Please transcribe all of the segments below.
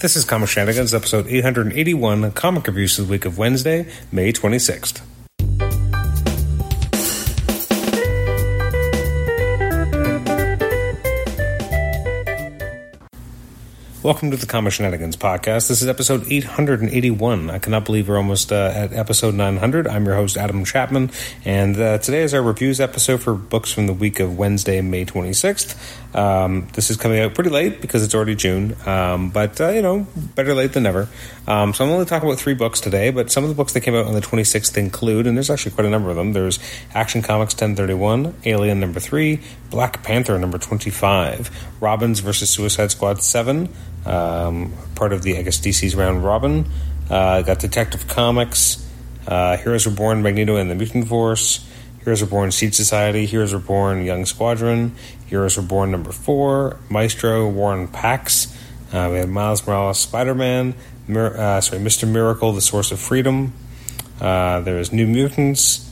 This is Comic Shenanigans, episode 881, comic reviews for the week of Wednesday, May 26th. Welcome to the Comic Shenanigans podcast. This is episode 881. I cannot believe we're almost uh, at episode 900. I'm your host, Adam Chapman, and uh, today is our reviews episode for books from the week of Wednesday, May 26th. Um, this is coming out pretty late because it's already June, um, but uh, you know, better late than never. Um, so I'm only talking about three books today, but some of the books that came out on the 26th include, and there's actually quite a number of them. There's Action Comics 1031, Alien number 3, Black Panther number 25, Robins versus Suicide Squad 7, um, part of the I guess DC's round robin. Uh, got Detective Comics, uh, Heroes Reborn, Magneto and the Mutant Force, Heroes Reborn, Siege Society, Heroes Reborn, Young Squadron, Heroes Reborn number four, Maestro, War and Pax. Uh, we have Miles Morales, Spider Man, Mir- uh, sorry, Mister Miracle, The Source of Freedom. Uh, New Mutants,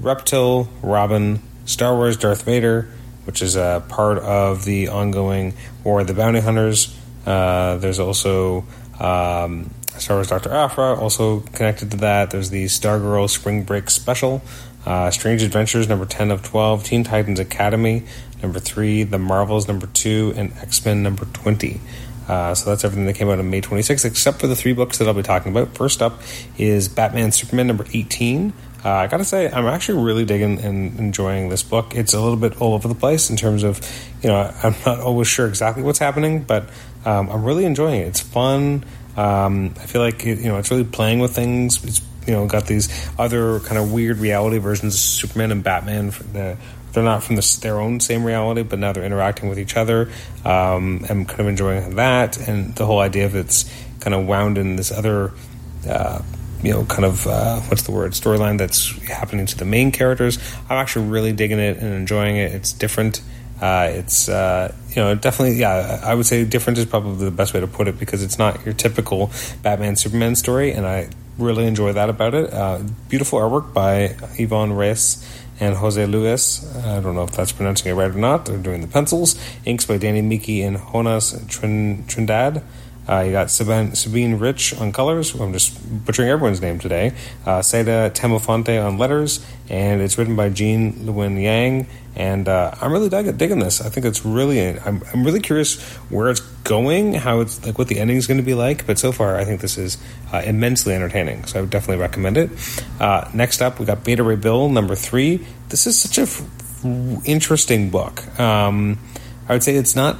Reptile, Robin, Star Wars, Darth Vader, which is a part of the ongoing War of the Bounty Hunters. Uh, there's also um, Star Wars Dr. Aphra, also connected to that. There's the Stargirl Spring Break Special, uh, Strange Adventures number 10 of 12, Teen Titans Academy number 3, The Marvels number 2, and X Men number 20. Uh, so that's everything that came out on May 26th, except for the three books that I'll be talking about. First up is Batman Superman number 18. Uh, I gotta say, I'm actually really digging and enjoying this book. It's a little bit all over the place in terms of, you know, I'm not always sure exactly what's happening, but um, I'm really enjoying it. It's fun. Um, I feel like it, you know it's really playing with things. It's you know got these other kind of weird reality versions of Superman and Batman. The, they're not from the, their own same reality, but now they're interacting with each other. Um, I'm kind of enjoying that, and the whole idea of it's kind of wound in this other. Uh, you know, kind of uh, what's the word storyline that's happening to the main characters. I'm actually really digging it and enjoying it. It's different. Uh, it's uh, you know definitely yeah I would say different is probably the best way to put it because it's not your typical Batman Superman story and I really enjoy that about it. Uh, beautiful artwork by Ivan Reis and Jose Luis. I don't know if that's pronouncing it right or not. They're doing the pencils. Inks by Danny Miki and Jonas Trindade. Uh, you got Sabine, Sabine Rich on colors. I'm just butchering everyone's name today. Uh, Saida Temofonte on letters, and it's written by Gene Luen Yang. And uh, I'm really dig- digging this. I think it's really. I'm, I'm really curious where it's going, how it's like, what the ending is going to be like. But so far, I think this is uh, immensely entertaining. So I would definitely recommend it. Uh, next up, we got Beta Ray Bill number three. This is such a f- interesting book. Um, I would say it's not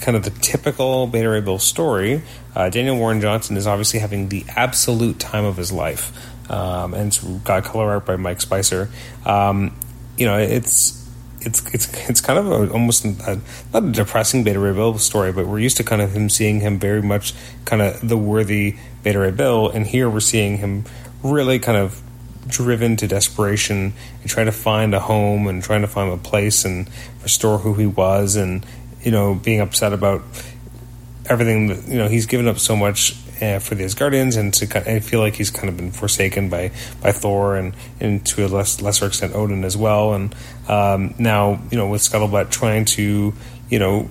kind of the typical Beta Ray Bill story, uh, Daniel Warren Johnson is obviously having the absolute time of his life. Um, and it's got color art by Mike Spicer. Um, you know, it's it's it's it's kind of a, almost a, not a depressing Beta Ray Bill story, but we're used to kind of him seeing him very much kind of the worthy Beta Ray Bill, and here we're seeing him really kind of driven to desperation and trying to find a home and trying to find a place and restore who he was and you know, being upset about everything that, you know, he's given up so much uh, for the Asgardians, and to kind of, I feel like he's kind of been forsaken by, by Thor and, and to a less, lesser extent Odin as well. And um, now, you know, with Scuttlebutt trying to, you know,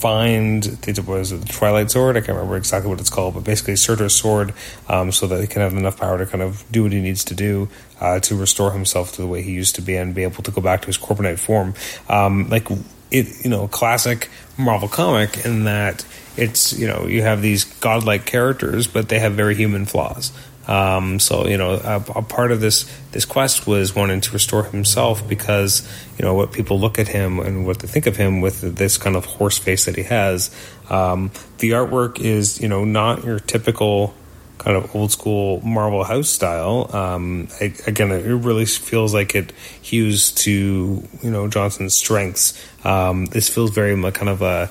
find the was the Twilight Sword. I can't remember exactly what it's called, but basically Surtur's sword, um, so that he can have enough power to kind of do what he needs to do uh, to restore himself to the way he used to be and be able to go back to his Corporate form. Um, like it, you know, classic Marvel comic in that it's you know you have these godlike characters, but they have very human flaws. Um, so you know, a, a, part of this this quest was wanting to restore himself because you know what people look at him and what they think of him with this kind of horse face that he has. Um, the artwork is you know not your typical kind of old school Marvel House style. Um, I, again, it really feels like it hews to you know Johnson's strengths. Um, this feels very much kind of a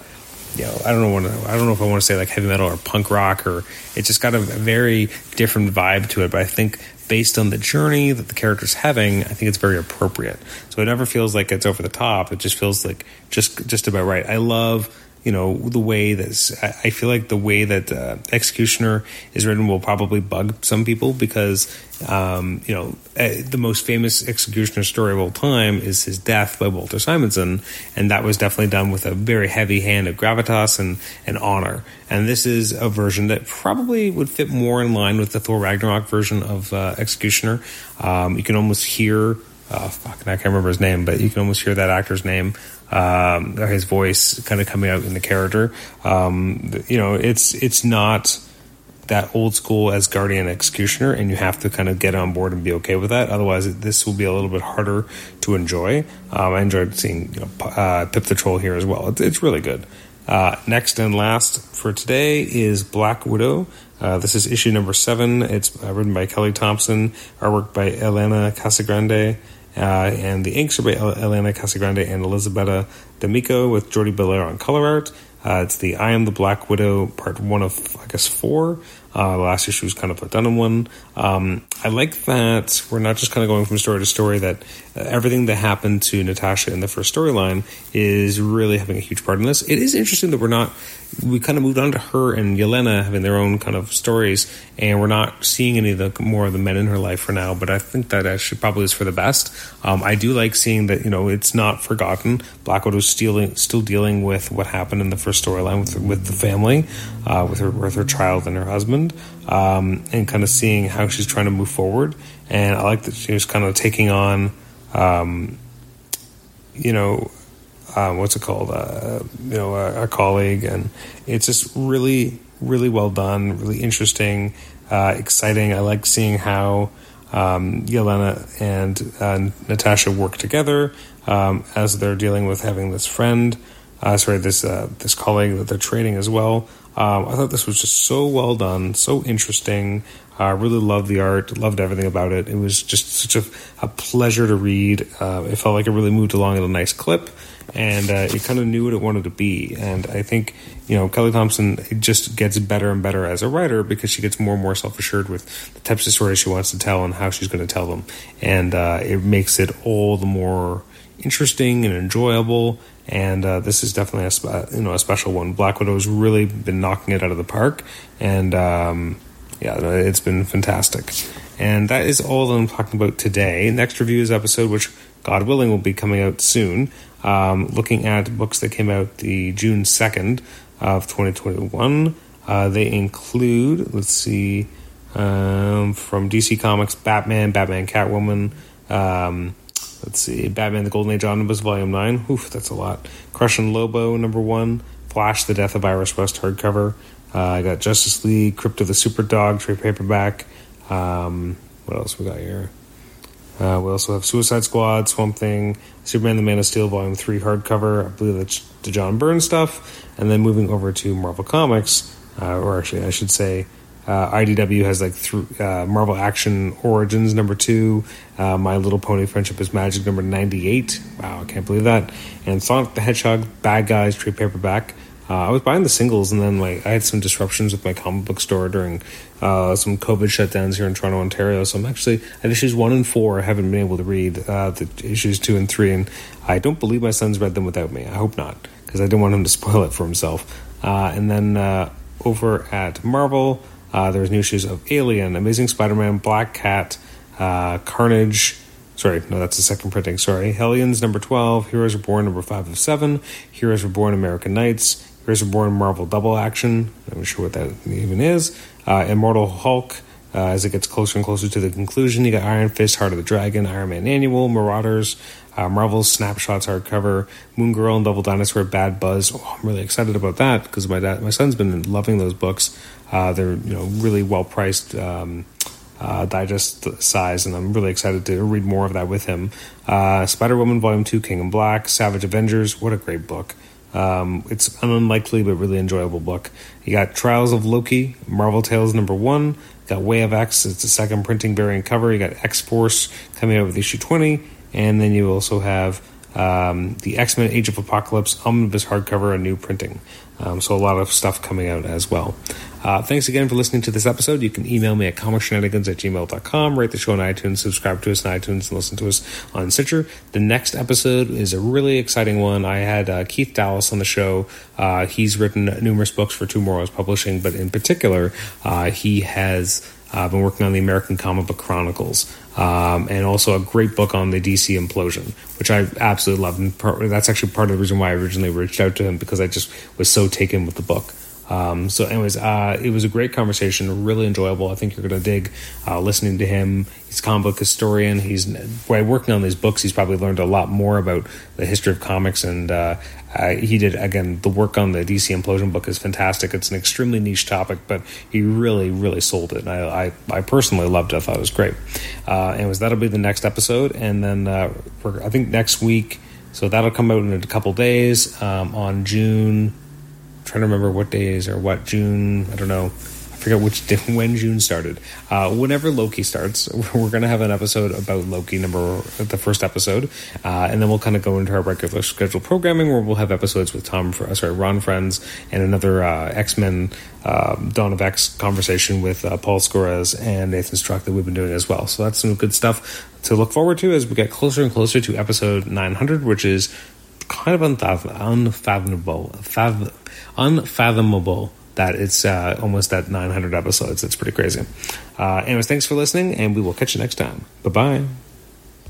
you know I don't know I don't know if I want to say like heavy metal or punk rock or it just got a very different vibe to it. But I think based on the journey that the character's having, I think it's very appropriate. So it never feels like it's over the top. It just feels like just just about right. I love you know the way that I feel like the way that uh, Executioner is written will probably bug some people because um, you know uh, the most famous Executioner story of all time is his death by Walter Simonson, and that was definitely done with a very heavy hand of gravitas and and honor. And this is a version that probably would fit more in line with the Thor Ragnarok version of uh, Executioner. Um, you can almost hear. Uh, fuck, I can't remember his name, but you can almost hear that actor's name um, his voice kind of coming out in the character. Um, you know, it's it's not that old school Asgardian executioner, and you have to kind of get on board and be okay with that. Otherwise, this will be a little bit harder to enjoy. Um, I enjoyed seeing you know, uh, Pip the Troll here as well. It's, it's really good. Uh, next and last for today is Black Widow. Uh, this is issue number seven. It's uh, written by Kelly Thompson, artwork by Elena Casagrande. Uh, and the inks are by Elena Casagrande and Elisabetta D'Amico with Jordie Bellaire on color art. Uh, it's the I Am the Black Widow part one of, I guess, four. Uh, last issue was kind of a done one. Um, I like that we're not just kind of going from story to story, that uh, everything that happened to Natasha in the first storyline is really having a huge part in this. It is interesting that we're not, we kind of moved on to her and Yelena having their own kind of stories, and we're not seeing any of the more of the men in her life for now, but I think that actually probably is for the best. Um, I do like seeing that, you know, it's not forgotten. Black Widow's still, still dealing with what happened in the first storyline with, with the family, uh, with, her, with her child and her husband um, and kind of seeing how she's trying to move forward. And I like that she was kind of taking on, um, you know, um, what's it called? Uh, you know, a, a, colleague, and it's just really, really well done, really interesting, uh, exciting. I like seeing how um, Yelena and uh, Natasha work together um, as they're dealing with having this friend, uh, sorry, this uh, this colleague that they're trading as well. Um, I thought this was just so well done, so interesting. I uh, really loved the art, loved everything about it. It was just such a, a pleasure to read. Uh, it felt like it really moved along at a nice clip, and uh, it kind of knew what it wanted to be. And I think you know Kelly Thompson just gets better and better as a writer because she gets more and more self assured with the types of stories she wants to tell and how she's going to tell them, and uh, it makes it all the more interesting and enjoyable and uh, this is definitely a you know a special one. Black Widow's really been knocking it out of the park, and um, yeah, it's been fantastic. And that is all that I'm talking about today. Next review is episode, which God willing will be coming out soon. Um, looking at books that came out the June second of 2021. Uh, they include, let's see, um, from DC Comics, Batman, Batman, Catwoman. Um, Let's see. Batman the Golden Age Omnibus Volume 9. Oof, that's a lot. Crush and Lobo, number one. Flash, The Death of Iris West, hardcover. Uh, I got Justice League, Krypto the Super Dog, trade paperback. Um, what else we got here? Uh, we also have Suicide Squad, Swamp Thing, Superman the Man of Steel, Volume 3, hardcover. I believe that's the John Byrne stuff. And then moving over to Marvel Comics, uh, or actually, I should say, uh, IDW has like th- uh, Marvel Action Origins number two, uh, My Little Pony Friendship is Magic number 98. Wow, I can't believe that. And Sonic the Hedgehog Bad Guys trade paperback. Uh, I was buying the singles, and then like I had some disruptions with my comic book store during uh, some COVID shutdowns here in Toronto, Ontario. So I'm actually at issues one and four. I haven't been able to read uh, the issues two and three, and I don't believe my son's read them without me. I hope not, because I didn't want him to spoil it for himself. and then over at Marvel. Uh, there's new issues of Alien, Amazing Spider-Man, Black Cat, uh, Carnage. Sorry, no, that's the second printing. Sorry, Hellions number twelve, Heroes Reborn number five of seven, Heroes Reborn American Knights, Heroes Reborn Marvel Double Action. I'm not sure what that even is. Uh, Immortal Hulk. Uh, as it gets closer and closer to the conclusion, you got Iron Fist, Heart of the Dragon, Iron Man Annual, Marauders, uh, Marvel's Snapshots hardcover, Moon Girl and Devil Dinosaur, Bad Buzz. Oh, I'm really excited about that because my dad, my son's been loving those books. Uh, they're you know really well priced. Um, uh, digest size, and I'm really excited to read more of that with him. Uh, Spider Woman Volume 2, King in Black, Savage Avengers, what a great book. Um, it's an unlikely but really enjoyable book. You got Trials of Loki, Marvel Tales number one, got Way of X, it's the second printing variant cover. You got X Force coming out with issue 20, and then you also have um, the X Men Age of Apocalypse omnibus hardcover, a new printing. Um, so a lot of stuff coming out as well. Uh, thanks again for listening to this episode. You can email me at comicshenanigans at gmail.com, rate the show on iTunes, subscribe to us on iTunes, and listen to us on Stitcher. The next episode is a really exciting one. I had uh, Keith Dallas on the show. Uh, he's written numerous books for TwoMorrows Publishing, but in particular, uh, he has uh, been working on the American Comic Book Chronicles, um, and also a great book on the DC implosion, which I absolutely love. And part, that's actually part of the reason why I originally reached out to him because I just was so taken with the book. Um, so, anyways, uh, it was a great conversation, really enjoyable. I think you're going to dig uh, listening to him. He's a comic book historian. He's by working on these books, he's probably learned a lot more about the history of comics. And uh, he did again the work on the DC implosion book is fantastic. It's an extremely niche topic, but he really, really sold it. And I, I, I personally loved it. I thought it was great. Uh, anyways, that'll be the next episode, and then uh, I think next week. So that'll come out in a couple days um, on June trying to remember what days or what June. I don't know. I forget which day, when June started. Uh, whenever Loki starts, we're going to have an episode about Loki, number the first episode, uh, and then we'll kind of go into our regular scheduled programming where we'll have episodes with Tom, uh, sorry, Ron Friends, and another uh, X Men um, Dawn of X conversation with uh, Paul Scores and Nathan Struck that we've been doing as well. So that's some good stuff to look forward to as we get closer and closer to episode 900, which is kind of unfathomable, fathom, unfathomable that it's uh, almost at 900 episodes. It's pretty crazy. Uh, anyways, thanks for listening, and we will catch you next time. Bye bye.